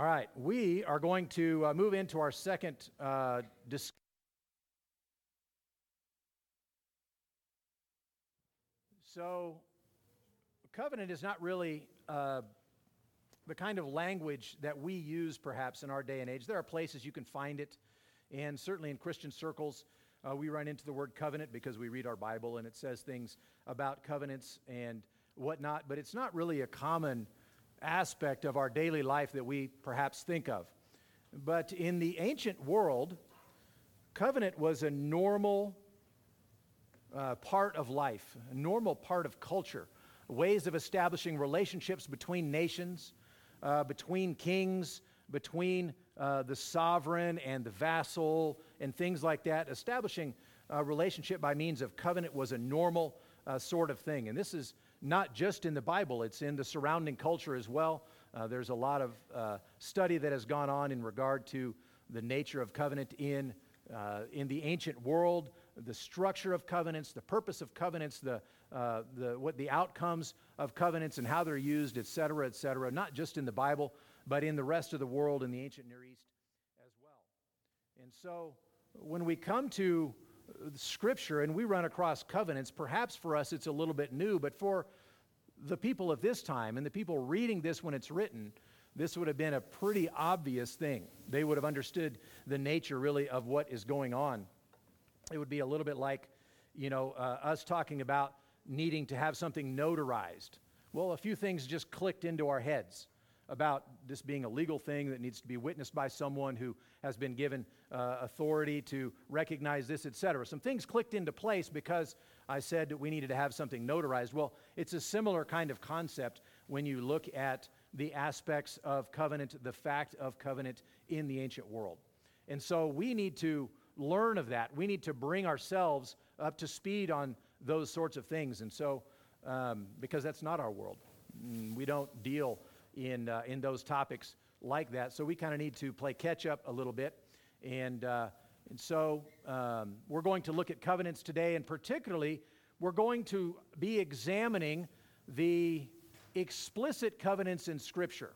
All right, we are going to uh, move into our second uh, discussion. So, covenant is not really uh, the kind of language that we use perhaps in our day and age. There are places you can find it, and certainly in Christian circles, uh, we run into the word covenant because we read our Bible and it says things about covenants and whatnot, but it's not really a common aspect of our daily life that we perhaps think of. But in the ancient world, covenant was a normal uh, part of life, a normal part of culture, ways of establishing relationships between nations, uh, between kings, between uh, the sovereign and the vassal, and things like that. Establishing a relationship by means of covenant was a normal uh, sort of thing. And this is not just in the Bible, it's in the surrounding culture as well. Uh, there's a lot of uh, study that has gone on in regard to the nature of covenant in, uh, in the ancient world, the structure of covenants, the purpose of covenants, the, uh, the, what the outcomes of covenants and how they're used, et cetera, et cetera, not just in the Bible, but in the rest of the world in the ancient Near East as well. And so when we come to Scripture and we run across covenants, perhaps for us it's a little bit new, but for the people of this time and the people reading this when it's written, this would have been a pretty obvious thing. They would have understood the nature really of what is going on. It would be a little bit like, you know, uh, us talking about needing to have something notarized. Well, a few things just clicked into our heads about this being a legal thing that needs to be witnessed by someone who has been given uh, authority to recognize this, etc. Some things clicked into place because I said that we needed to have something notarized. Well, it's a similar kind of concept when you look at the aspects of covenant, the fact of covenant in the ancient world. And so we need to learn of that. We need to bring ourselves up to speed on those sorts of things. And so, um, because that's not our world, mm, we don't deal in, uh, in those topics like that. So we kind of need to play catch up a little bit. And, uh, and so um, we're going to look at covenants today, and particularly, we're going to be examining the explicit covenants in Scripture.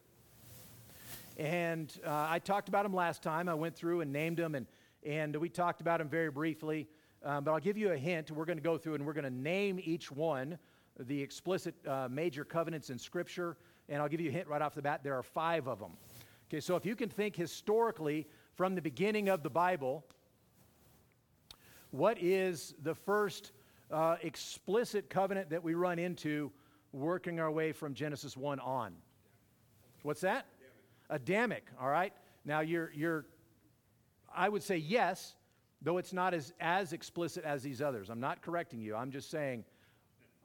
And uh, I talked about them last time. I went through and named them, and, and we talked about them very briefly. Um, but I'll give you a hint. We're going to go through and we're going to name each one, the explicit uh, major covenants in Scripture. And I'll give you a hint right off the bat there are five of them. Okay, so if you can think historically from the beginning of the Bible, what is the first uh, explicit covenant that we run into working our way from Genesis 1 on? What's that? Adamic, all right? Now you're, you're I would say yes, though it's not as, as explicit as these others. I'm not correcting you. I'm just saying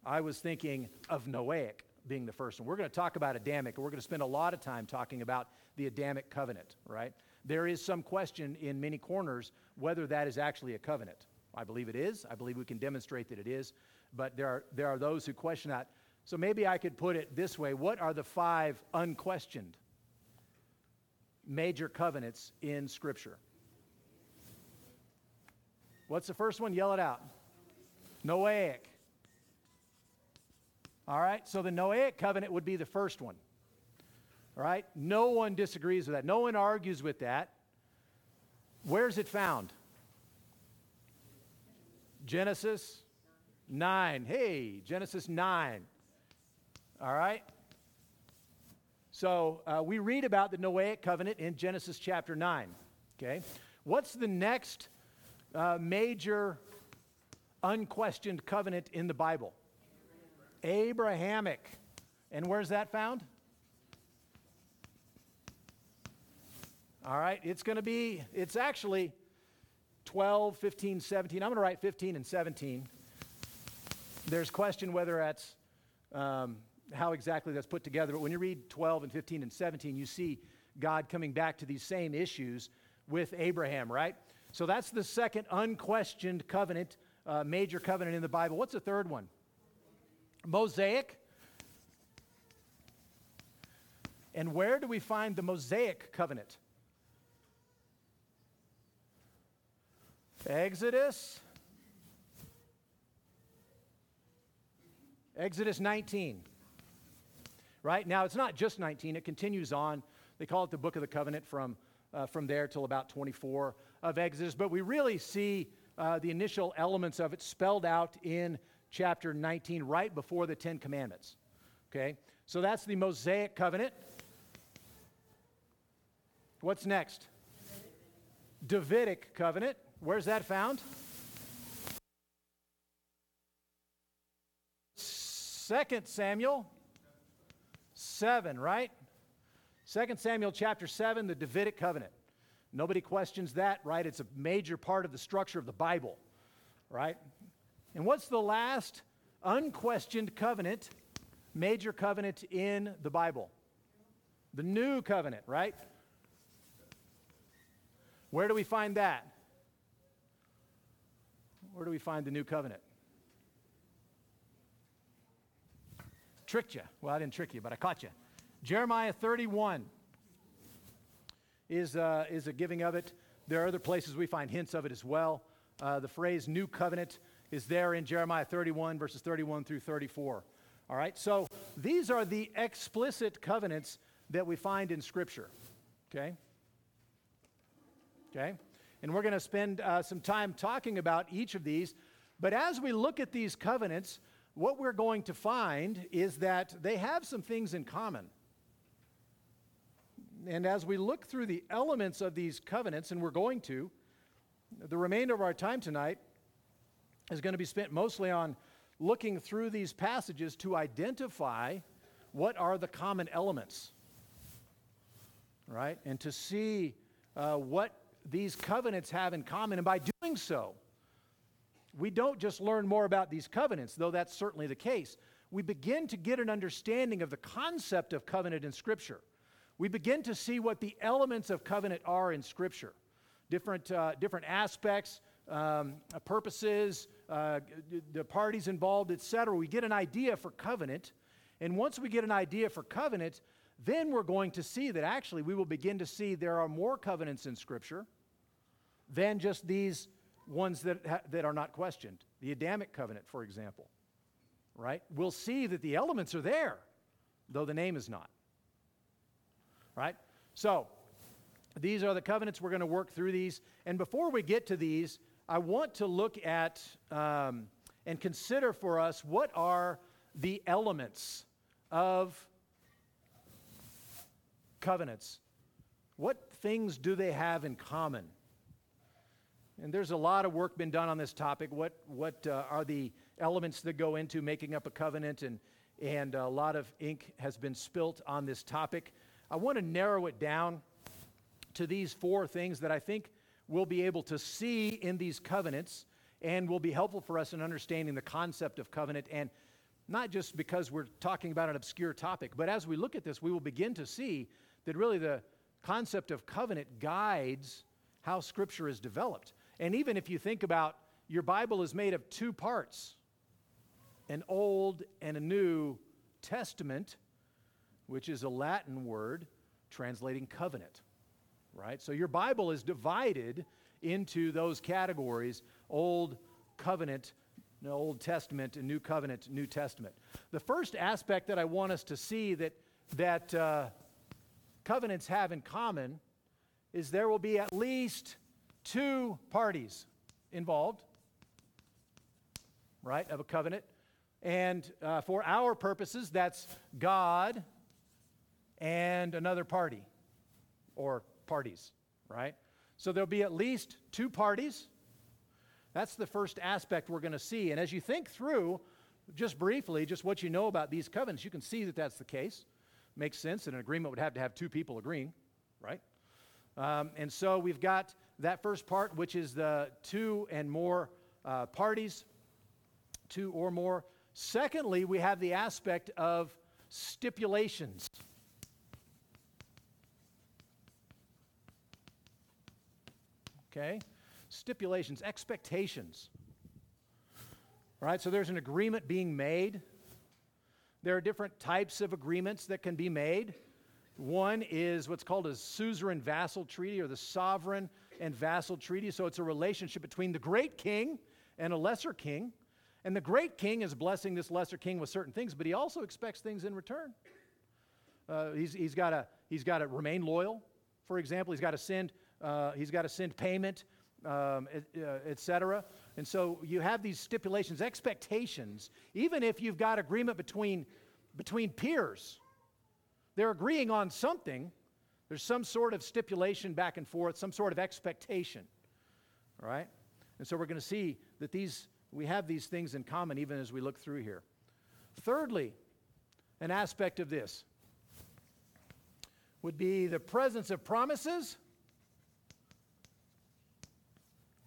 I was thinking of Noahic being the first one. We're going to talk about Adamic, and we're going to spend a lot of time talking about the Adamic covenant, right? There is some question in many corners whether that is actually a covenant. I believe it is. I believe we can demonstrate that it is. But there are, there are those who question that. So maybe I could put it this way What are the five unquestioned major covenants in Scripture? What's the first one? Yell it out. Noahic. All right, so the Noahic covenant would be the first one. All right, no one disagrees with that, no one argues with that. Where's it found? Genesis 9. Hey, Genesis 9. All right? So uh, we read about the Noahic covenant in Genesis chapter 9. Okay? What's the next uh, major unquestioned covenant in the Bible? Abrahamic. And where's that found? All right, it's going to be, it's actually 12, 15, 17. I'm going to write 15 and 17. There's question whether that's um, how exactly that's put together, but when you read 12 and 15 and 17, you see God coming back to these same issues with Abraham, right? So that's the second unquestioned covenant, uh, major covenant in the Bible. What's the third one? Mosaic. And where do we find the Mosaic covenant? Exodus. Exodus 19. Right? Now, it's not just 19, it continues on They call it the Book of the Covenant from, uh, from there till about 24 of Exodus. But we really see uh, the initial elements of it spelled out in chapter 19, right before the Ten Commandments. Okay? So that's the Mosaic covenant. What's next? Davidic covenant. Where's that found? Second Samuel 7, right? Second Samuel chapter 7, the Davidic covenant. Nobody questions that, right? It's a major part of the structure of the Bible, right? And what's the last unquestioned covenant, major covenant in the Bible? The new covenant, right? Where do we find that? Where do we find the new covenant? Tricked you. Well, I didn't trick you, but I caught you. Jeremiah 31 is, uh, is a giving of it. There are other places we find hints of it as well. Uh, the phrase new covenant is there in Jeremiah 31, verses 31 through 34. All right, so these are the explicit covenants that we find in Scripture. Okay? Okay? And we're going to spend uh, some time talking about each of these. But as we look at these covenants, what we're going to find is that they have some things in common. And as we look through the elements of these covenants, and we're going to, the remainder of our time tonight is going to be spent mostly on looking through these passages to identify what are the common elements, right? And to see uh, what these covenants have in common. And by doing so, we don't just learn more about these covenants, though that's certainly the case. We begin to get an understanding of the concept of covenant in Scripture. We begin to see what the elements of covenant are in Scripture different, uh, different aspects, um, purposes, uh, the parties involved, etc. We get an idea for covenant. And once we get an idea for covenant, then we're going to see that actually we will begin to see there are more covenants in Scripture than just these ones that, ha- that are not questioned. The Adamic covenant, for example, right? We'll see that the elements are there, though the name is not, right? So, these are the covenants. We're going to work through these. And before we get to these, I want to look at um, and consider for us what are the elements of covenants. What things do they have in common? And there's a lot of work been done on this topic. What, what uh, are the elements that go into making up a covenant? And, and a lot of ink has been spilt on this topic. I want to narrow it down to these four things that I think we'll be able to see in these covenants and will be helpful for us in understanding the concept of covenant. And not just because we're talking about an obscure topic, but as we look at this, we will begin to see that really the concept of covenant guides how Scripture is developed. And even if you think about your Bible is made of two parts an Old and a New Testament, which is a Latin word translating covenant, right? So your Bible is divided into those categories Old Covenant, Old Testament, and New Covenant, New Testament. The first aspect that I want us to see that, that uh, covenants have in common is there will be at least two parties involved, right, of a covenant. And uh, for our purposes, that's God and another party or parties, right? So there'll be at least two parties. That's the first aspect we're going to see. And as you think through, just briefly, just what you know about these covenants, you can see that that's the case. Makes sense. And an agreement would have to have two people agreeing, right? Um, and so we've got that first part, which is the two and more uh, parties, two or more. Secondly, we have the aspect of stipulations. Okay? Stipulations, expectations. Right, so there's an agreement being made. There are different types of agreements that can be made. One is what's called a suzerain vassal treaty or the sovereign and vassal treaty. So it's a relationship between the great king and a lesser king. And the great king is blessing this lesser king with certain things, but he also expects things in return. Uh, he's, he's got to remain loyal, for example. He's got to send, uh, he's got to send payment, um, et, uh, et cetera. And so you have these stipulations, expectations, even if you've got agreement between, between peers. They're agreeing on something. There's some sort of stipulation back and forth, some sort of expectation. All right? And so we're going to see that these, we have these things in common even as we look through here. Thirdly, an aspect of this would be the presence of promises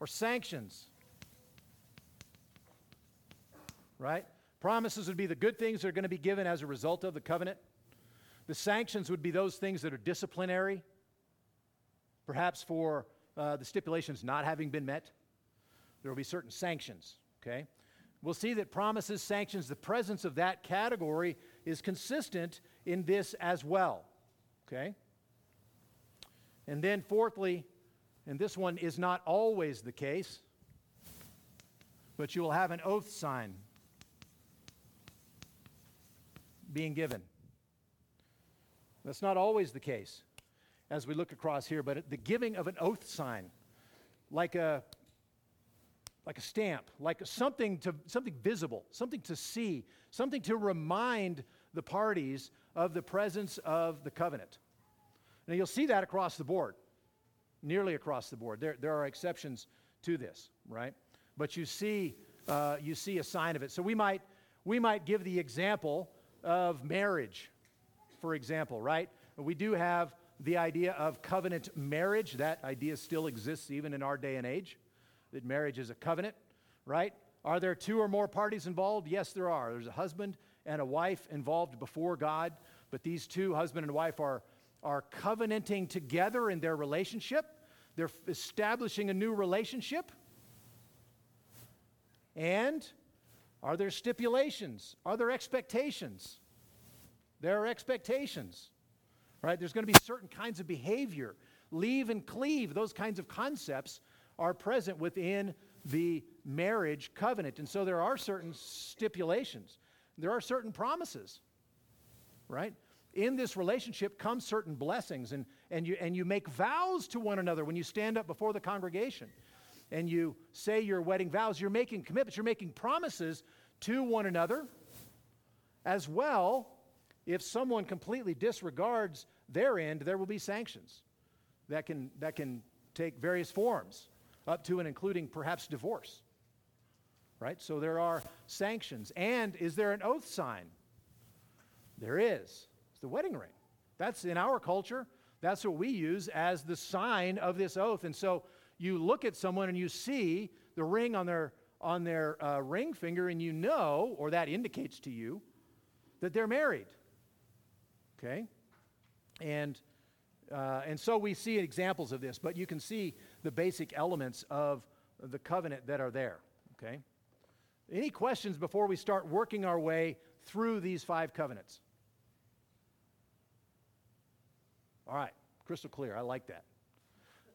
or sanctions. Right? Promises would be the good things that are going to be given as a result of the covenant. The sanctions would be those things that are disciplinary, perhaps for uh, the stipulations not having been met. There will be certain sanctions, okay? We'll see that promises, sanctions, the presence of that category is consistent in this as well, okay? And then, fourthly, and this one is not always the case, but you will have an oath sign being given. That's not always the case as we look across here, but the giving of an oath sign, like a like a stamp, like something to something visible, something to see, something to remind the parties of the presence of the covenant. Now you'll see that across the board, nearly across the board. There, there are exceptions to this, right? But you see, uh, you see a sign of it. So we might, we might give the example of marriage, for example, right? We do have the idea of covenant marriage. That idea still exists even in our day and age, that marriage is a covenant, right? Are there two or more parties involved? Yes, there are. There's a husband and a wife involved before God, but these two, husband and wife, are, are covenanting together in their relationship. They're establishing a new relationship. And are there stipulations? Are there expectations? There are expectations, right? There's going to be certain kinds of behavior. Leave and cleave, those kinds of concepts are present within the marriage covenant. And so there are certain stipulations, there are certain promises, right? In this relationship come certain blessings, and, and, you, and you make vows to one another when you stand up before the congregation and you say your wedding vows. You're making commitments, you're making promises to one another as well. If someone completely disregards their end, there will be sanctions that can, that can take various forms up to and including perhaps divorce. Right? So there are sanctions. And is there an oath sign? There is. The wedding ring. That's in our culture, that's what we use as the sign of this oath. And so you look at someone and you see the ring on their on their uh, ring finger and you know or that indicates to you that they're married okay and uh, and so we see examples of this, but you can see the basic elements of the covenant that are there. Okay? Any questions before we start working our way through these five covenants? All right, crystal clear. I like that.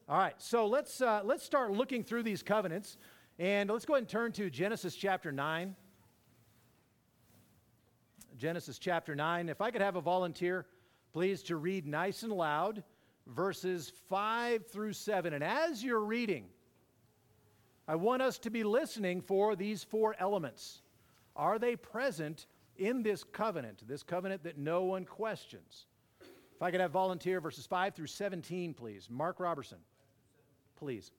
All right, so let's, uh, let's start looking through these covenants. And let's go ahead and turn to Genesis chapter 9. Genesis chapter 9. If I could have a volunteer please to read nice and loud verses 5 through 7. And as you're reading, I want us to be listening for these four elements. Are they present in this covenant, this covenant that no one questions? If I could have volunteer verses 5 through 17, please. Mark Robertson, please.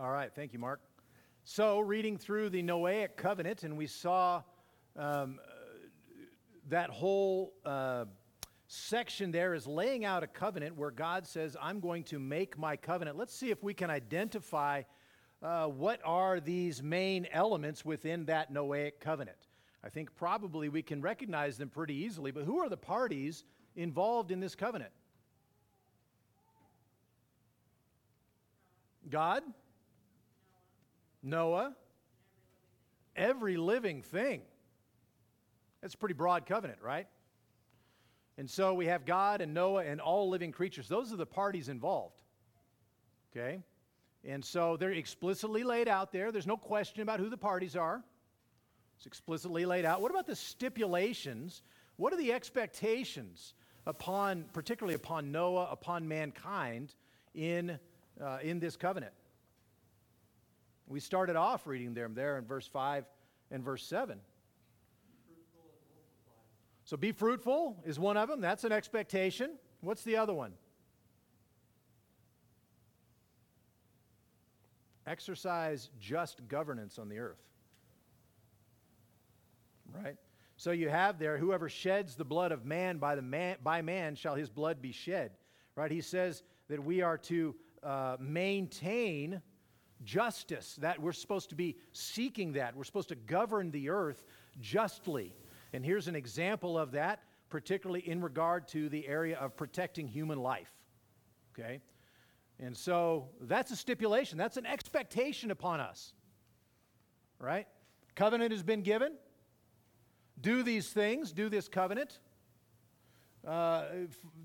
All right, thank you, Mark. So, reading through the Noahic covenant, and we saw um, that whole uh, section there is laying out a covenant where God says, I'm going to make my covenant. Let's see if we can identify uh, what are these main elements within that Noahic covenant. I think probably we can recognize them pretty easily, but who are the parties involved in this covenant? God, Noah, every living thing. That's a pretty broad covenant, right? And so we have God and Noah and all living creatures. Those are the parties involved. Okay? And so they're explicitly laid out there. There's no question about who the parties are. It's explicitly laid out. What about the stipulations? What are the expectations upon, particularly upon Noah, upon mankind in, uh, in this covenant? We started off reading them there in verse 5 and verse 7. So be fruitful is one of them. That's an expectation. What's the other one? Exercise just governance on the earth. Right? So you have there, whoever sheds the blood of man by, the man, by man shall his blood be shed. Right? He says that we are to uh, maintain justice, that we're supposed to be seeking that. We're supposed to govern the earth justly. And here's an example of that, particularly in regard to the area of protecting human life. Okay? And so that's a stipulation, that's an expectation upon us. Right? Covenant has been given. Do these things, do this covenant. Uh,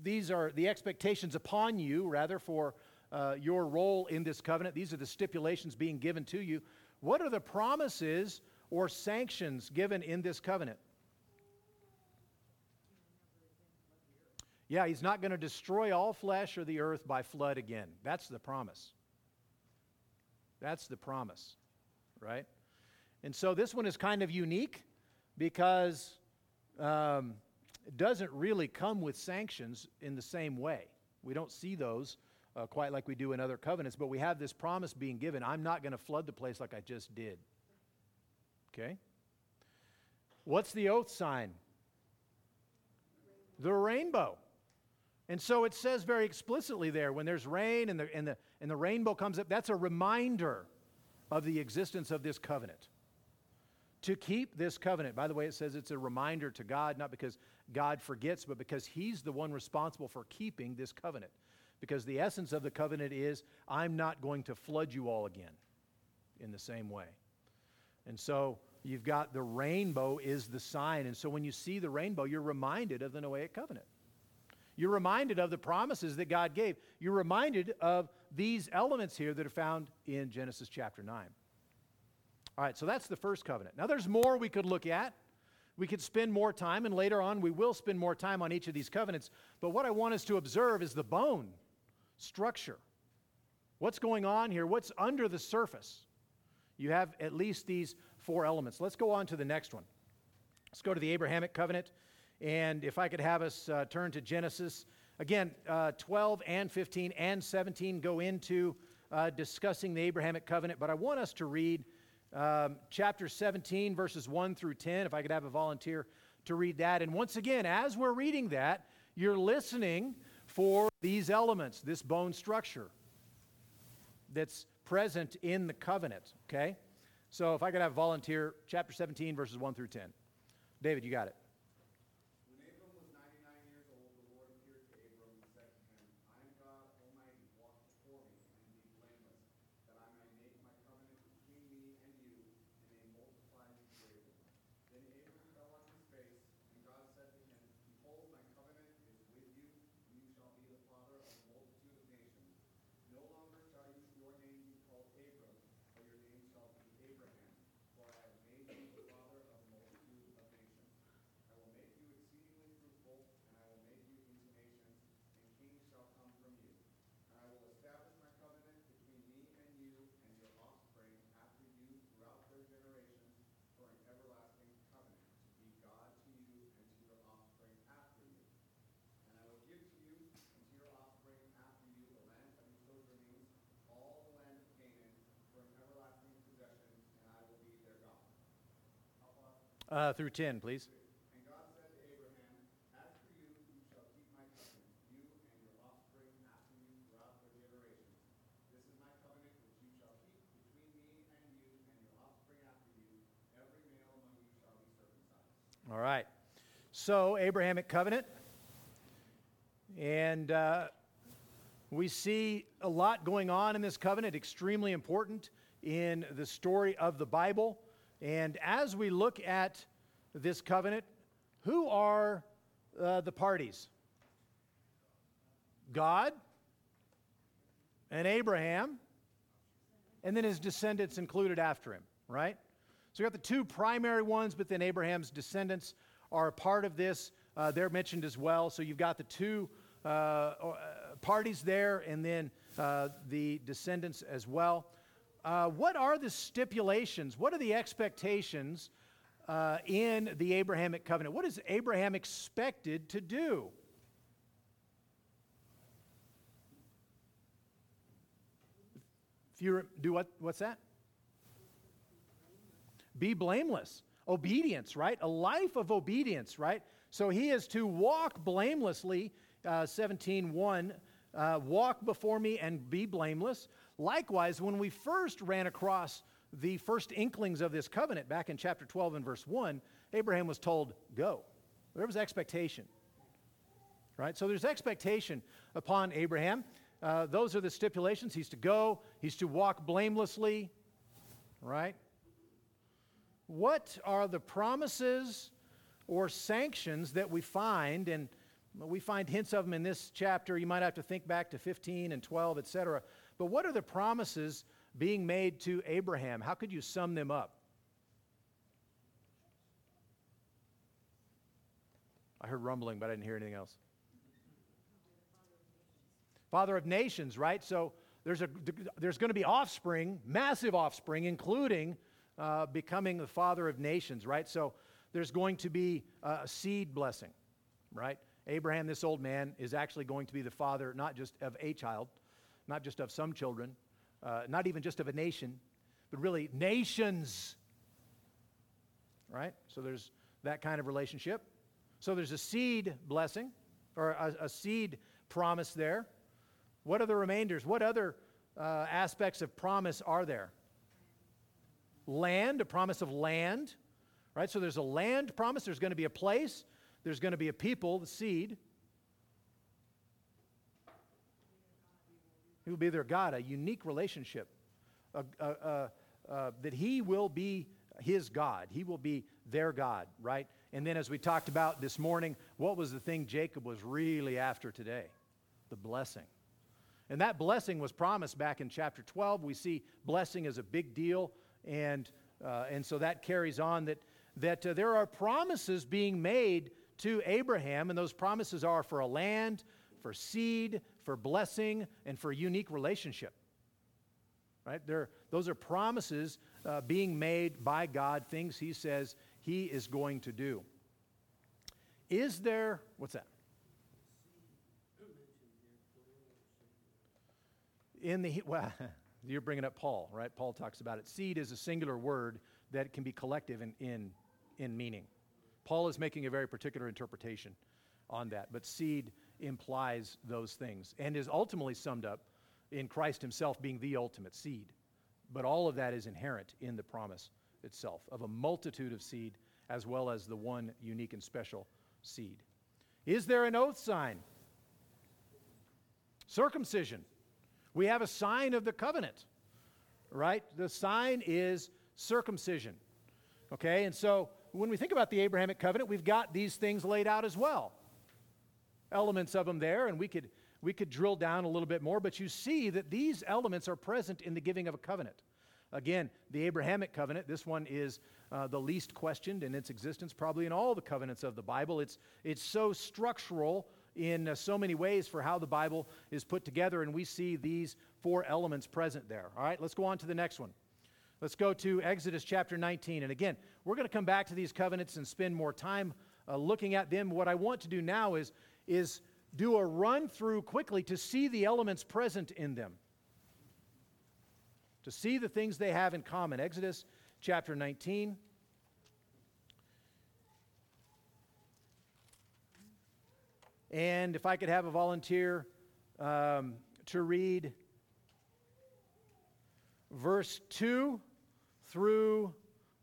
these are the expectations upon you, rather, for uh, your role in this covenant. These are the stipulations being given to you. What are the promises or sanctions given in this covenant? Yeah, he's not going to destroy all flesh or the earth by flood again. That's the promise. That's the promise, right? And so this one is kind of unique because um, it doesn't really come with sanctions in the same way. We don't see those uh, quite like we do in other covenants, but we have this promise being given I'm not going to flood the place like I just did. Okay? What's the oath sign? The rainbow. And so it says very explicitly there when there's rain and the, and, the, and the rainbow comes up, that's a reminder of the existence of this covenant. To keep this covenant, by the way, it says it's a reminder to God, not because God forgets, but because He's the one responsible for keeping this covenant. Because the essence of the covenant is, I'm not going to flood you all again in the same way. And so you've got the rainbow is the sign. And so when you see the rainbow, you're reminded of the Noahic covenant. You're reminded of the promises that God gave. You're reminded of these elements here that are found in Genesis chapter 9. All right, so that's the first covenant. Now, there's more we could look at. We could spend more time, and later on, we will spend more time on each of these covenants. But what I want us to observe is the bone structure. What's going on here? What's under the surface? You have at least these four elements. Let's go on to the next one. Let's go to the Abrahamic covenant. And if I could have us uh, turn to Genesis, again, uh, 12 and 15 and 17 go into uh, discussing the Abrahamic covenant, but I want us to read um, chapter 17, verses 1 through 10. If I could have a volunteer to read that. And once again, as we're reading that, you're listening for these elements, this bone structure that's present in the covenant, okay? So if I could have volunteer, chapter 17, verses 1 through 10. David, you got it. You shall be circumcised. All right. So, Abrahamic covenant. And uh, we see a lot going on in this covenant, extremely important in the story of the Bible. And as we look at this covenant, who are uh, the parties? God and Abraham, and then his descendants included after him, right? So you got the two primary ones, but then Abraham's descendants are a part of this. Uh, they're mentioned as well. So you've got the two uh, uh parties there, and then uh, the descendants as well. Uh, what are the stipulations? What are the expectations uh, in the Abrahamic covenant? What is Abraham expected to do? If you do what? What's that? Be blameless. Obedience, right? A life of obedience, right? So he is to walk blamelessly. Uh, 17:1, uh, walk before me and be blameless. Likewise, when we first ran across the first inklings of this covenant back in chapter 12 and verse 1, Abraham was told, Go. There was expectation. Right? So there's expectation upon Abraham. Uh, those are the stipulations. He's to go, he's to walk blamelessly. Right? What are the promises or sanctions that we find? And we find hints of them in this chapter. You might have to think back to 15 and 12, etc. But what are the promises being made to Abraham? How could you sum them up? I heard rumbling, but I didn't hear anything else. Father of nations, right? So there's, a, there's going to be offspring, massive offspring, including uh, becoming the father of nations, right? So there's going to be a seed blessing, right? Abraham, this old man, is actually going to be the father not just of a child, not just of some children, uh, not even just of a nation, but really nations. Right? So there's that kind of relationship. So there's a seed blessing or a, a seed promise there. What are the remainders? What other uh, aspects of promise are there? Land, a promise of land, right? So there's a land promise, there's going to be a place, there's going to be a people, the seed. He will be their God, a unique relationship, a, a, a, that He will be His God. He will be their God, right? And then, as we talked about this morning, what was the thing Jacob was really after today? The blessing. And that blessing was promised back in chapter 12. We see blessing as a big deal. And, uh, and so that carries on that, that uh, there are promises being made to Abraham, and those promises are for a land, for seed, for blessing, and for unique relationship. Right? There, those are promises uh, being made by God, things He says He is going to do. Is there, what's that? In the, well, you're bringing up Paul, right? Paul talks about it. Seed is a singular word that can be collective in, in, in meaning. Paul is making a very particular interpretation on that, but seed implies those things and is ultimately summed up in Christ himself being the ultimate seed. But all of that is inherent in the promise itself of a multitude of seed as well as the one unique and special seed. Is there an oath sign? Circumcision. We have a sign of the covenant, right? The sign is circumcision. Okay, and so when we think about the Abrahamic covenant, we've got these things laid out as well. Elements of them there, and we could, we could drill down a little bit more, but you see that these elements are present in the giving of a covenant. Again, the Abrahamic covenant, this one is uh, the least questioned in its existence, probably in all the covenants of the Bible. It's, it's so structural in uh, so many ways for how the Bible is put together, and we see these four elements present there. All right, let's go on to the next one. Let's go to Exodus chapter 19. And again, we're going to come back to these covenants and spend more time uh, looking at them. What I want to do now is, is do a run through quickly to see the elements present in them, to see the things they have in common. Exodus chapter 19. And if I could have a volunteer um, to read verse 2 through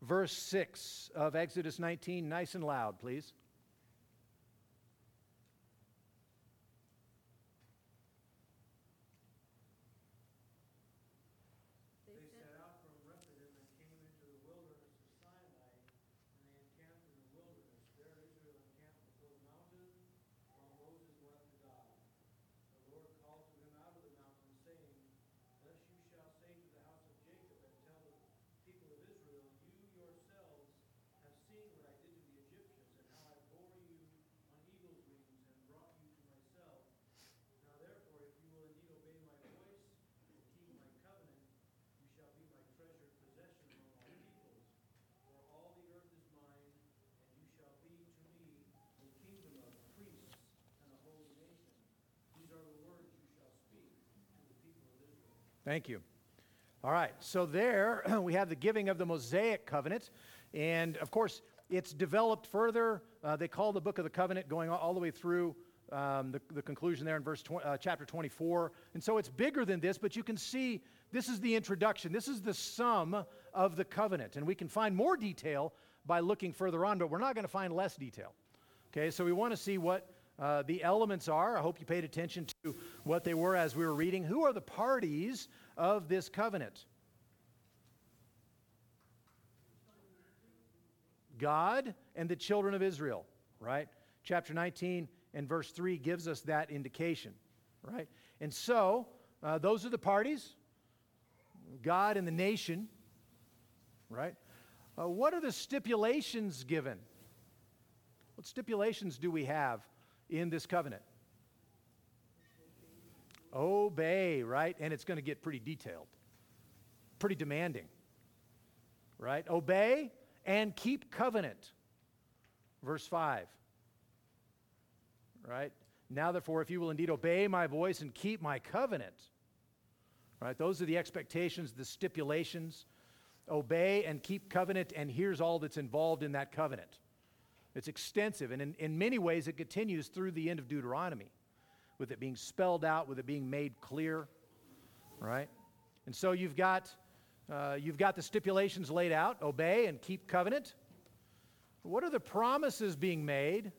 verse 6 of Exodus 19, nice and loud, please. Thank you. All right, so there we have the giving of the Mosaic covenant. And of course, it's developed further. Uh, they call the book of the covenant going all the way through um, the, the, conclusion there in verse uh, chapter 24. And so it's bigger than this, but you can see this is the introduction. This is the sum of the covenant. And we can find more detail by looking further on, but we're not going to find less detail. Okay, so we want to see what uh, the elements are. I hope you paid attention to what they were as we were reading. Who are the parties of this covenant? God and the children of Israel, right? Chapter 19 and verse 3 gives us that indication, right? And so, uh, those are the parties God and the nation, right? Uh, what are the stipulations given? What stipulations do we have in this covenant? Obey, right? And it's going to get pretty detailed, pretty demanding, right? Obey and keep covenant. Verse 5, right? Now, therefore, if you will indeed obey my voice and keep my covenant, right? Those are the expectations, the stipulations. Obey and keep covenant, and here's all that's involved in that covenant. It's extensive, and in, in many ways, it continues through the end of Deuteronomy, with it being spelled out, with it being made clear, right? And so you've got, uh, you've got the stipulations laid out obey and keep covenant. What are the promises being made?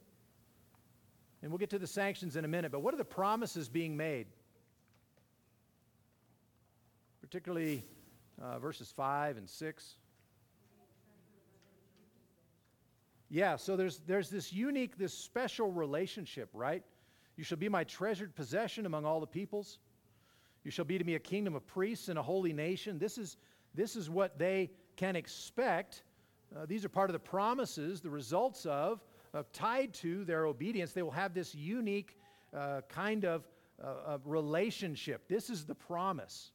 And we'll get to the sanctions in a minute, but what are the promises being made? Particularly uh, verses 5 and 6. Yeah, so there's, there's this unique, this special relationship, right? You shall be my treasured possession among all the peoples. You shall be to me a kingdom of priests and a holy nation. This is, this is what they can expect. Uh, these are part of the promises, the results of, uh, tied to their obedience. They will have this unique uh, kind of uh, relationship. This is the promise,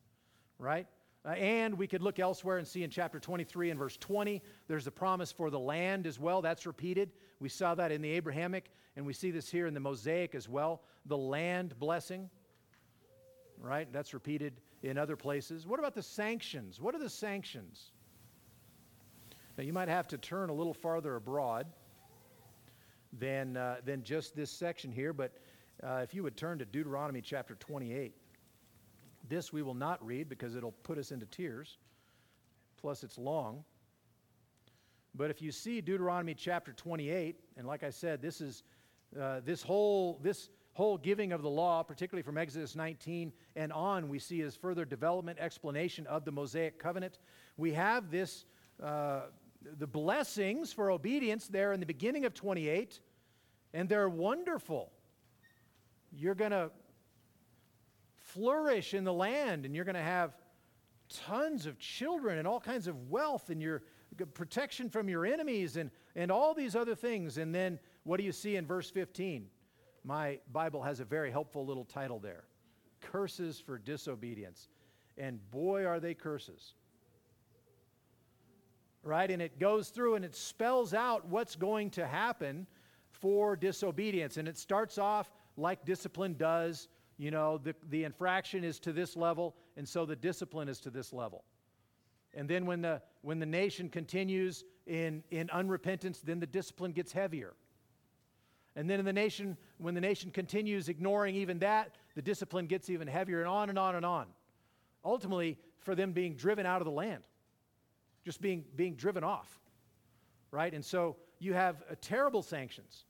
right? Uh, and we could look elsewhere and see in chapter 23 and verse 20, there's a promise for the land as well. That's repeated. We saw that in the Abrahamic, and we see this here in the Mosaic as well. The land blessing, right? That's repeated in other places. What about the sanctions? What are the sanctions? Now, you might have to turn a little farther abroad than, uh, than just this section here, but uh, if you would turn to Deuteronomy chapter 28. This we will not read because it'll put us into tears. Plus, it's long. But if you see Deuteronomy chapter 28, and like I said, this is uh, this whole this whole giving of the law, particularly from Exodus 19 and on, we see as further development, explanation of the Mosaic covenant. We have this uh, the blessings for obedience there in the beginning of 28, and they're wonderful. You're going to flourish in the land and you're going to have tons of children and all kinds of wealth and your protection from your enemies and, and all these other things. And then what do you see in verse 15? My Bible has a very helpful little title there Curses for Disobedience. And boy, are they curses. Right? And it goes through and it spells out what's going to happen for disobedience. And it starts off like discipline does you know, the, the infraction is to this level, and so the discipline is to this level. And then when the, when the nation continues in, in unrepentance, then the discipline gets heavier. And then in the nation, when the nation continues ignoring even that, the discipline gets even heavier and on and on and on. Ultimately, for them being driven out of the land, just being, being driven off, right? And so you have uh, terrible sanctions.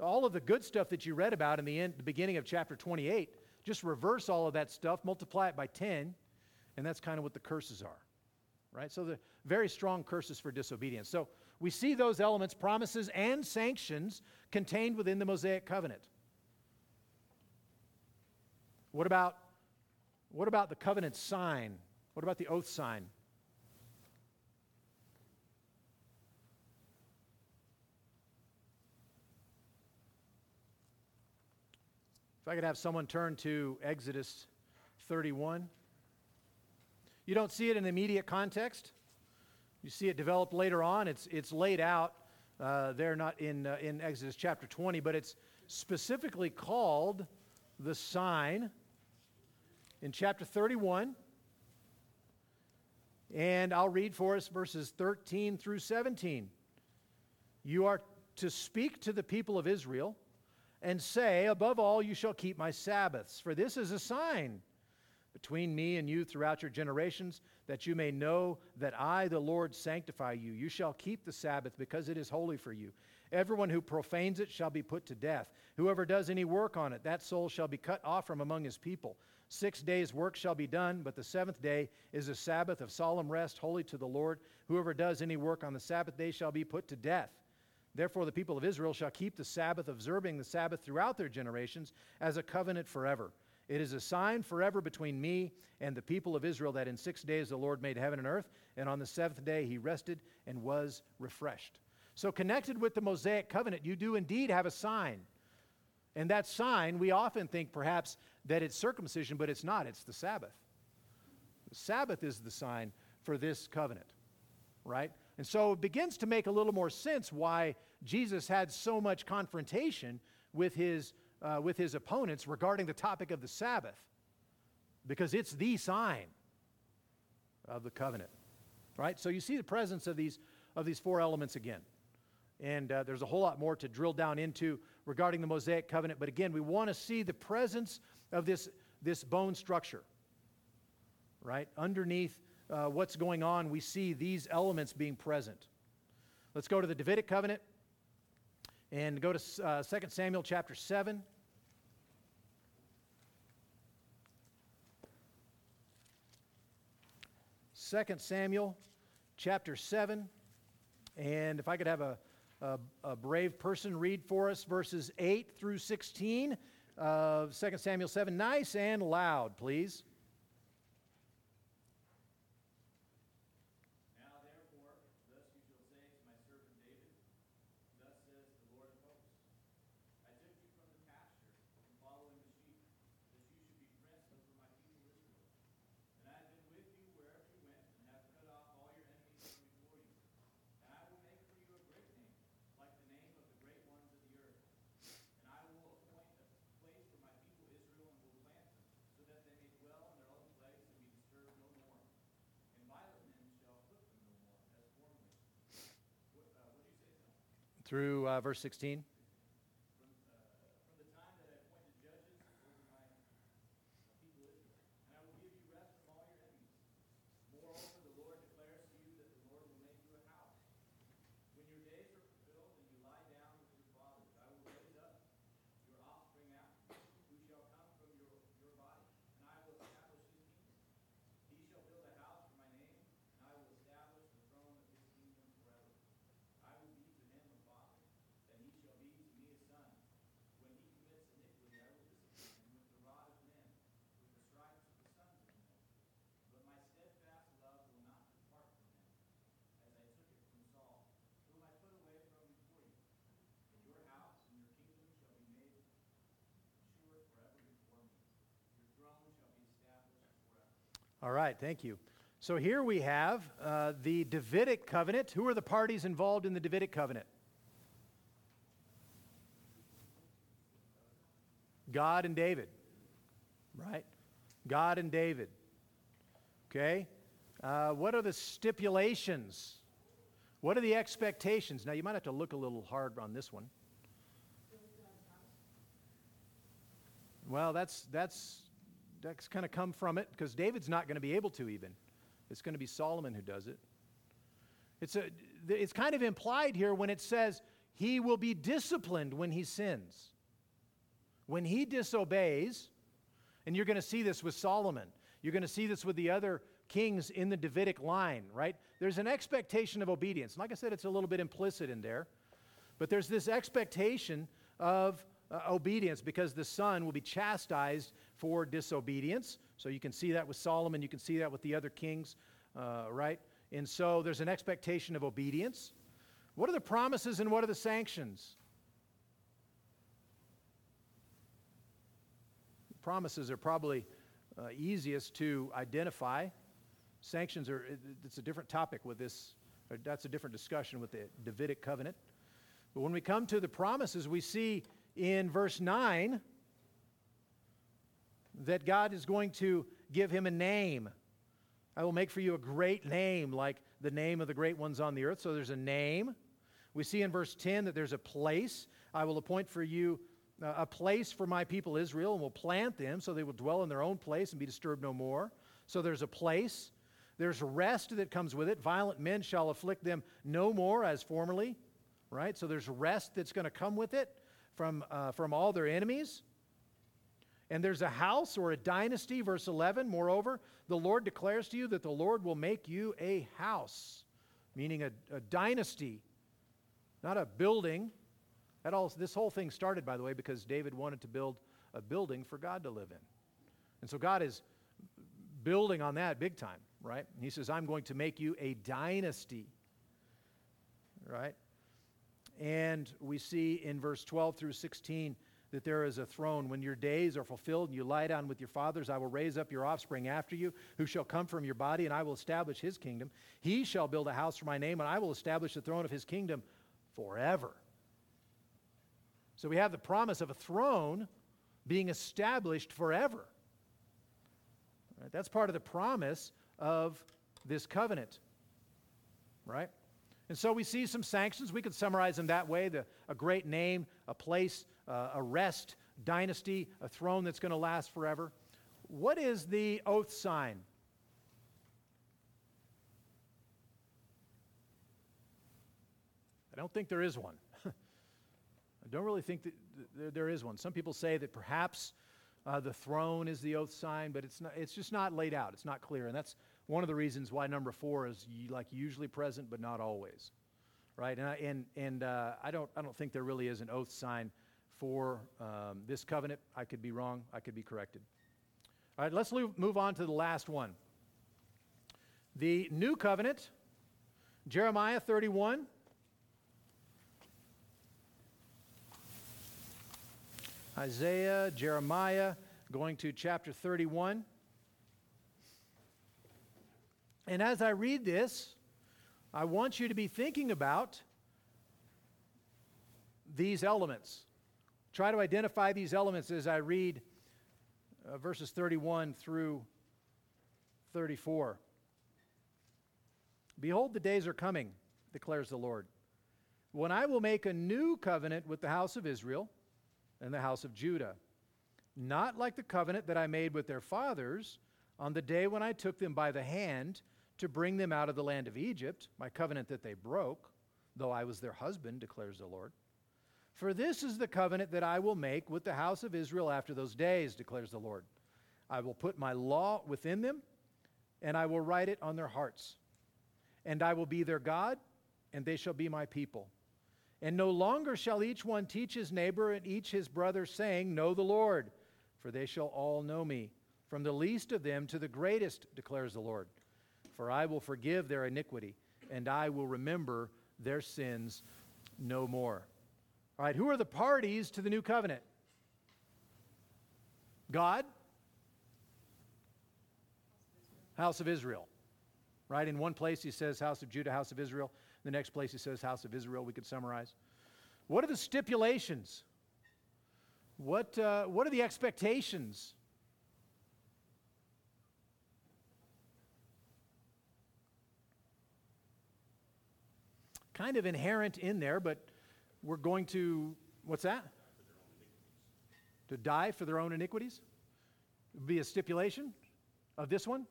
All of the good stuff that you read about in the, end, the beginning of chapter 28, just reverse all of that stuff, multiply it by 10, and that's kind of what the curses are, right? So the very strong curses for disobedience. So we see those elements, promises, and sanctions contained within the Mosaic covenant. What about, what about the covenant sign? What about the oath sign? If I could have someone turn to Exodus 31. You don't see it in the immediate context. You see it developed later on. It's, it's laid out uh, there, not in, uh, in Exodus chapter 20, but it's specifically called the sign in chapter 31. And I'll read for us verses 13 through 17. You are to speak to the people of Israel and say, Above all, you shall keep my Sabbaths, for this is a sign between me and you throughout your generations, that you may know that I, the Lord, sanctify you. You shall keep the Sabbath because it is holy for you. Everyone who profanes it shall be put to death. Whoever does any work on it, that soul shall be cut off from among his people. Six days' work shall be done, but the seventh day is a Sabbath of solemn rest, holy to the Lord. Whoever does any work on the Sabbath day shall be put to death. Therefore, the people of Israel shall keep the Sabbath, observing the Sabbath throughout their generations as a covenant forever. It is a sign forever between me and the people of Israel that in six days the Lord made heaven and earth, and on the seventh day he rested and was refreshed. So, connected with the Mosaic covenant, you do indeed have a sign. And that sign, we often think perhaps that it's circumcision, but it's not. It's the Sabbath. The Sabbath is the sign for this covenant, right? And so it begins to make a little more sense why Jesus had so much confrontation with his, uh, with his opponents regarding the topic of the Sabbath, because it's the sign of the covenant, right? So you see the presence of these, of these four elements again. And uh, there's a whole lot more to drill down into regarding the Mosaic covenant. But again, we want to see the presence of this, this bone structure, right? Underneath uh, what's going on, we see these elements being present. Let's go to the Davidic covenant and go to uh, 2 Samuel chapter 7. Second Samuel chapter 7. And if I could have a, a, a, brave person read for us verses 8 through 16 of 2 Samuel 7. Nice and loud, please. Through uh, verse 16. All right, thank you. So here we have uh, the Davidic covenant. Who are the parties involved in the Davidic covenant? God and David, right? God and David. Okay? Uh, what are the stipulations? What are the expectations? Now, you might have to look a little hard on this one. Well, that's, that's, that's kind of come from it because David's not going to be able to even. It's going to be Solomon who does it. It's, a, it's kind of implied here when it says he will be disciplined when he sins. When he disobeys, and you're going to see this with Solomon, you're going to see this with the other kings in the Davidic line, right? There's an expectation of obedience. Like I said, it's a little bit implicit in there, but there's this expectation of uh, obedience because the son will be chastised for disobedience. So you can see that with Solomon, you can see that with the other kings, uh, right? And so there's an expectation of obedience. What are the promises and what are the sanctions? Promises are probably uh, easiest to identify. Sanctions are, it's a different topic with this, that's a different discussion with the Davidic covenant. But when we come to the promises, we see in verse 9 that God is going to give him a name. I will make for you a great name, like the name of the great ones on the earth. So there's a name. We see in verse 10 that there's a place. I will appoint for you uh, a place for my people Israel, and will plant them so they will dwell in their own place and be disturbed no more. So there's a place. There's rest that comes with it. Violent men shall afflict them no more as formerly, right? So there's rest that's going to come with it from, uh, from all their enemies. And there's a house or a dynasty, verse 11. Moreover, the Lord declares to you that the Lord will make you a house, meaning a, a dynasty, not a building. That all, this whole thing started, by the way, because David wanted to build a building for God to live in. And so God is building on that big time, right? He says, I'm going to make you a dynasty, right? And we see in verse 12 through 16 that there is a throne. When your days are fulfilled and you lie down with your fathers, I will raise up your offspring after you, who shall come from your body, and I will establish his kingdom. He shall build a house for my name, and I will establish the throne of his kingdom forever. So we have the promise of a throne being established forever. Right? That's part of the promise of this covenant. Right? And so we see some sanctions. We could summarize them that way the, a great name, a place, uh, a rest, dynasty, a throne that's going to last forever. What is the oath sign? I don't think there is one. I don't really think that there is one. Some people say that perhaps uh, the throne is the oath sign, but it's, not, it's just not laid out. It's not clear. And that's one of the reasons why number four is like usually present, but not always. Right? And, I, and, and uh, I, don't, I don't think there really is an oath sign for um, this covenant. I could be wrong. I could be corrected. All right, let's move on to the last one. The new covenant, Jeremiah 31. Isaiah, Jeremiah, going to chapter 31. And as I read this, I want you to be thinking about these elements. Try to identify these elements as I read uh, verses 31 through 34. Behold, the days are coming, declares the Lord, when I will make a new covenant with the house of Israel and the house of Judah. Not like the covenant that I made with their fathers on the day when I took them by the hand to bring them out of the land of Egypt, my covenant that they broke, though I was their husband, declares the Lord. For this is the covenant that I will make with the house of Israel after those days, declares the Lord. I will put my law within them, and I will write it on their hearts. And I will be their God, and they shall be my people. And no longer shall each one teach his neighbor and each his brother, saying, Know the Lord, for they shall all know me, from the least of them to the greatest, declares the Lord. For I will forgive their iniquity, and I will remember their sins no more. All right, who are the parties to the new covenant? God, house of Israel. Right? In one place he says house of Judah, house of Israel. In The next place he says house of Israel, we could summarize. What are the stipulations? What, uh, what are the expectations? Kind of inherent in there, but we're going to, what's that? To die for their own iniquities? Would be a stipulation of this one?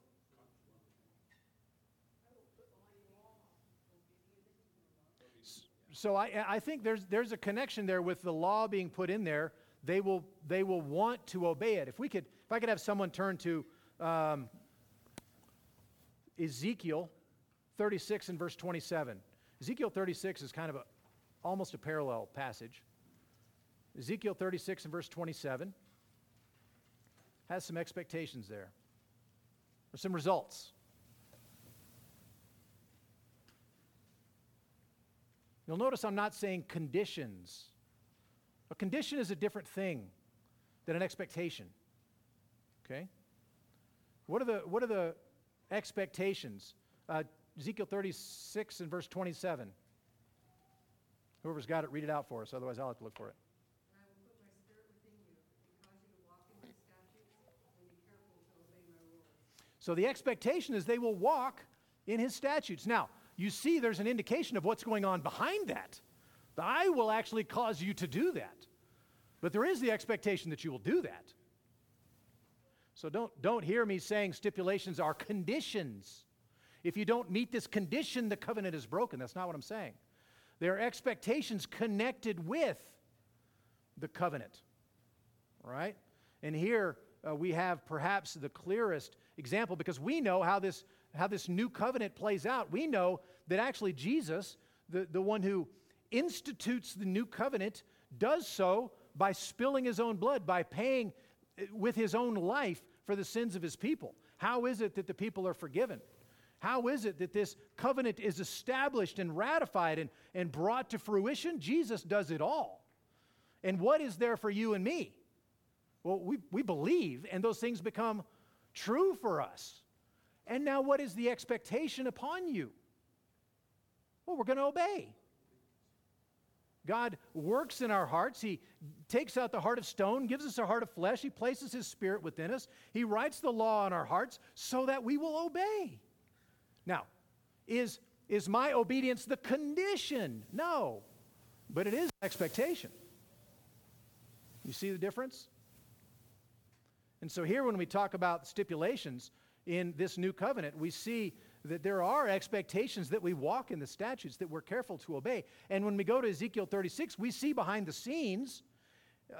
So I, I think there's, there's a connection there with the law being put in there. They will, they will want to obey it. If we could, if I could have someone turn to um, Ezekiel 36 and verse 27. Ezekiel 36 is kind of a, almost a parallel passage. Ezekiel 36 and verse 27 has some expectations there, or some results. You'll notice I'm not saying conditions. A condition is a different thing than an expectation. Okay? What are the, what are the expectations? Uh, Ezekiel 36 and verse 27. Whoever's got it, read it out for us. Otherwise, I'll have to look for it. And I will put my spirit within you, and cause you to walk in my statutes, and be careful to obey my rules. So the expectation is they will walk in his statutes. Now, you see there's an indication of what's going on behind that. I will actually cause you to do that. But there is the expectation that you will do that. So don't, don't hear me saying stipulations are conditions. If you don't meet this condition, the covenant is broken. That's not what I'm saying. There are expectations connected with the covenant. right? And here uh, we have perhaps the clearest example because we know how this, how this new covenant plays out. We know that actually Jesus, the, the one who institutes the new covenant, does so by spilling his own blood, by paying uh, with his own life for the sins of his people. How is it that the people are forgiven? How is it that this covenant is established and ratified and, and brought to fruition? Jesus does it all. And what is there for you and me? Well, we, we believe, and those things become true for us. And now, what is the expectation upon you? Well, we're going to obey. God works in our hearts. He takes out the heart of stone, gives us a heart of flesh. He places His Spirit within us. He writes the law on our hearts so that we will obey. Now, is, is my obedience the condition? No, but it is expectation. You see the difference? And so, here, when we talk about stipulations in this new covenant, we see that there are expectations that we walk in the statutes that we're careful to obey. And when we go to Ezekiel 36, we see behind the scenes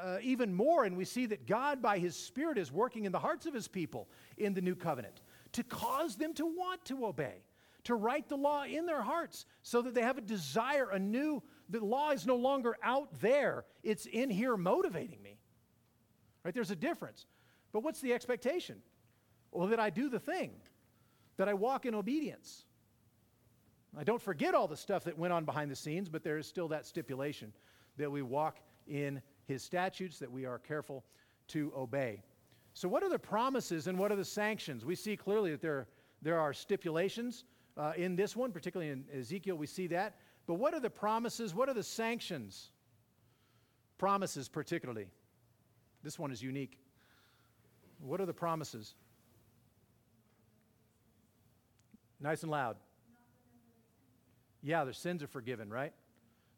uh, even more, and we see that God, by His Spirit, is working in the hearts of His people in the new covenant to cause them to want to obey, to write the law in their hearts so that they have a desire, a new, the law is no longer out there, it's in here motivating me. Right? There's a difference. But what's the expectation? Well, that I do the thing that I walk in obedience. I don't forget all the stuff that went on behind the scenes, but there is still that stipulation that we walk in his statutes, that we are careful to obey. So, what are the promises and what are the sanctions? We see clearly that there, there are stipulations uh, in this one, particularly in Ezekiel, we see that. But what are the promises? What are the sanctions? Promises, particularly. This one is unique. What are the promises? Nice and loud. Yeah, their sins are forgiven, right?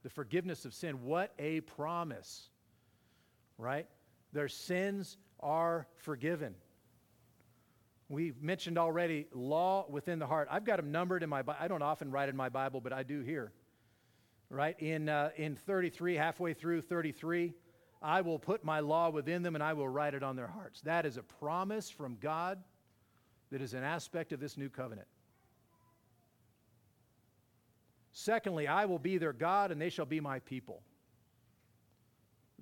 The forgiveness of sin. What a promise, right? Their sins are forgiven. We mentioned already law within the heart. I've got them numbered in my Bible. I don't often write in my Bible, but I do here. Right? In, uh, in 33, halfway through 33, I will put my law within them and I will write it on their hearts. That is a promise from God that is an aspect of this new covenant. Secondly, I will be their God and they shall be my people.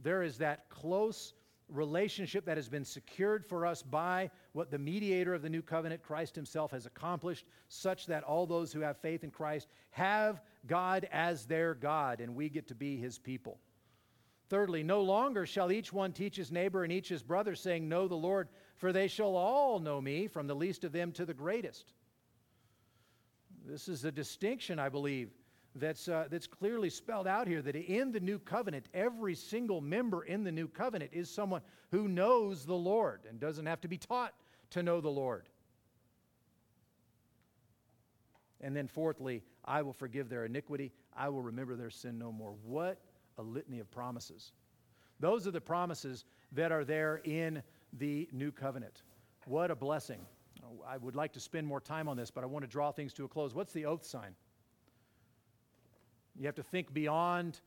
There is that close relationship that has been secured for us by what the mediator of the new covenant, Christ Himself, has accomplished, such that all those who have faith in Christ have God as their God, and we get to be His people. Thirdly, no longer shall each one teach his neighbor and each his brother, saying, Know the Lord, for they shall all know me, from the least of them to the greatest. This is a distinction, I believe, that's, uh, that's clearly spelled out here that in the new covenant, every single member in the new covenant is someone who knows the Lord and doesn't have to be taught to know the Lord. And then, fourthly, I will forgive their iniquity, I will remember their sin no more. What a litany of promises. Those are the promises that are there in the new covenant. What a blessing. I would like to spend more time on this, but I want to draw things to a close. What's the oath sign? You have to think beyond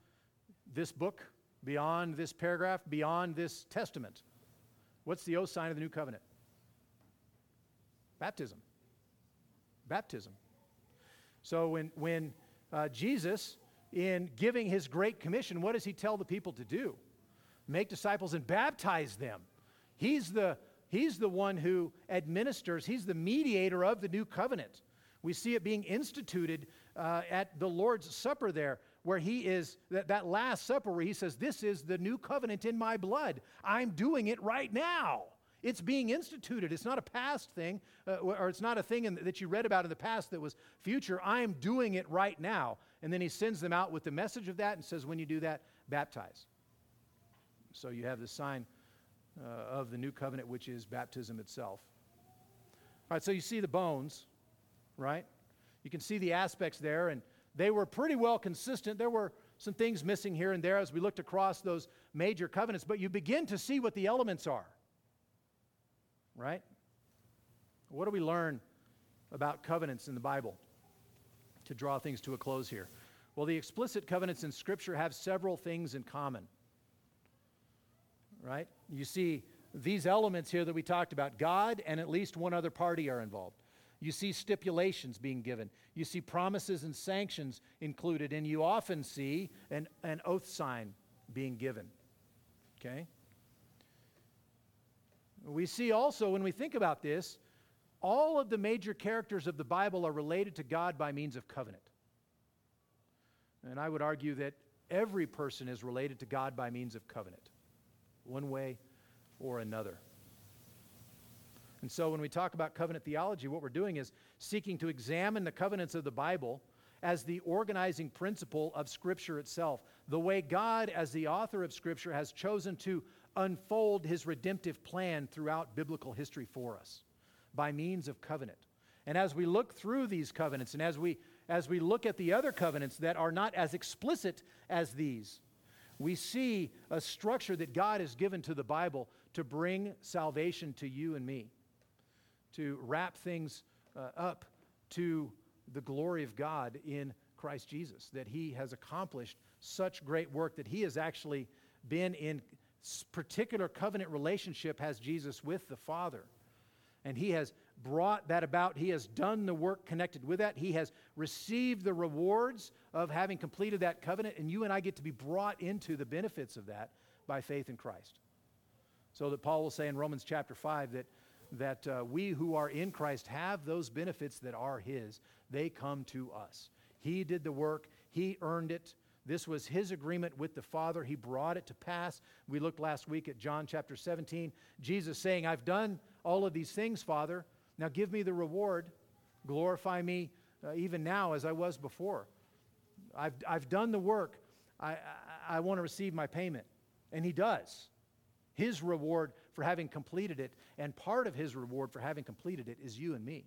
this book, beyond this paragraph, beyond this testament. What's the oath sign of the new covenant? Baptism. Baptism. So when, when uh, Jesus, in giving his great commission, what does he tell the people to do? Make disciples and baptize them. He's the, he's the one who administers, he's the mediator of the new covenant. We see it being instituted uh, at the Lord's Supper there, where he is, that, that Last Supper, where he says, This is the new covenant in my blood. I'm doing it right now. It's being instituted. It's not a past thing, uh, or it's not a thing in, that you read about in the past that was future. I'm doing it right now. And then he sends them out with the message of that and says, When you do that, baptize. So you have the sign uh, of the new covenant, which is baptism itself. All right, so you see the bones, right? You can see the aspects there, and they were pretty well consistent. There were some things missing here and there as we looked across those major covenants, but you begin to see what the elements are, right? What do we learn about covenants in the Bible to draw things to a close here? Well, the explicit covenants in Scripture have several things in common, right? You see these elements here that we talked about God and at least one other party are involved. You see stipulations being given. You see promises and sanctions included, and you often see an, an oath sign being given. Okay? We see also, when we think about this, all of the major characters of the Bible are related to God by means of covenant. And I would argue that every person is related to God by means of covenant, one way or another. And so when we talk about covenant theology, what we're doing is seeking to examine the covenants of the Bible as the organizing principle of Scripture itself, the way God, as the author of Scripture, has chosen to unfold his redemptive plan throughout biblical history for us by means of covenant. And as we look through these covenants and as we, as we look at the other covenants that are not as explicit as these, we see a structure that God has given to the Bible to bring salvation to you and me to wrap things uh, up to the glory of God in Christ Jesus, that He has accomplished such great work that He has actually been in particular covenant relationship has Jesus with the Father. And He has brought that about. He has done the work connected with that. He has received the rewards of having completed that covenant, and you and I get to be brought into the benefits of that by faith in Christ. So that Paul will say in Romans chapter 5 that that uh, we who are in Christ have those benefits that are His. They come to us. He did the work, He earned it. This was His agreement with the Father. He brought it to pass. We looked last week at John chapter 17. Jesus saying, I've done all of these things, Father. Now give me the reward. Glorify me uh, even now as I was before. I've, I've done the work. I, I, I want to receive my payment. And He does. His reward for having completed it, and part of his reward for having completed it is you and me.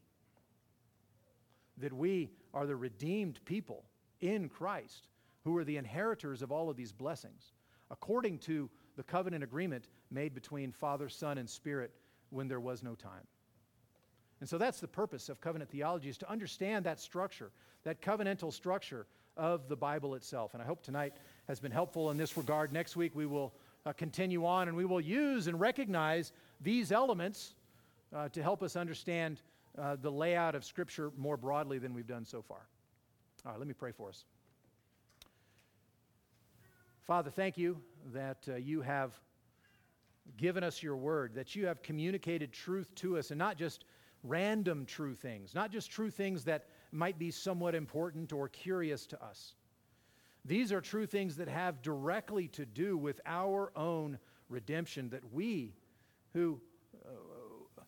That we are the redeemed people in Christ who are the inheritors of all of these blessings, according to the covenant agreement made between Father, Son, and Spirit when there was no time. And so that's the purpose of covenant theology is to understand that structure, that covenantal structure of the Bible itself. And I hope tonight has been helpful in this regard. Next week we will uh, continue on, and we will use and recognize these elements uh, to help us understand uh, the layout of Scripture more broadly than we've done so far. All right, let me pray for us. Father, thank you that uh, you have given us your word, that you have communicated truth to us, and not just random true things, not just true things that might be somewhat important or curious to us. These are true things that have directly to do with our own redemption, that we who uh,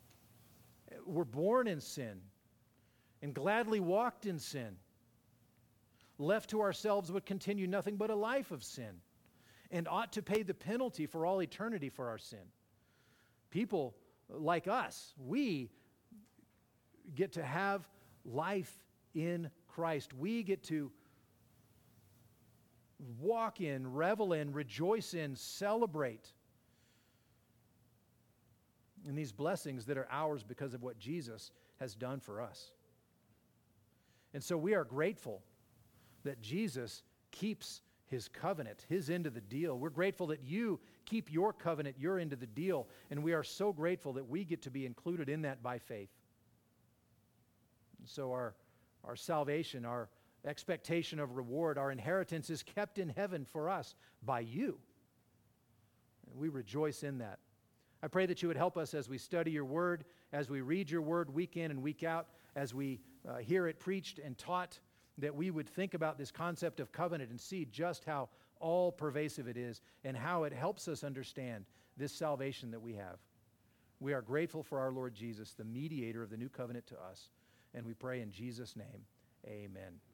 were born in sin and gladly walked in sin, left to ourselves would continue nothing but a life of sin and ought to pay the penalty for all eternity for our sin. People like us, we get to have life in Christ. We get to walk in, revel in, rejoice in, celebrate in these blessings that are ours because of what Jesus has done for us. And so we are grateful that Jesus keeps his covenant, his end of the deal. We're grateful that you keep your covenant, your end of the deal. And we are so grateful that we get to be included in that by faith. And so our, our salvation, our expectation of reward, our inheritance is kept in heaven for us by you. And we rejoice in that. I pray that you would help us as we study your word, as we read your word week in and week out, as we uh, hear it preached and taught, that we would think about this concept of covenant and see just how all pervasive it is and how it helps us understand this salvation that we have. We are grateful for our Lord Jesus, the mediator of the new covenant to us, and we pray in Jesus' name, amen.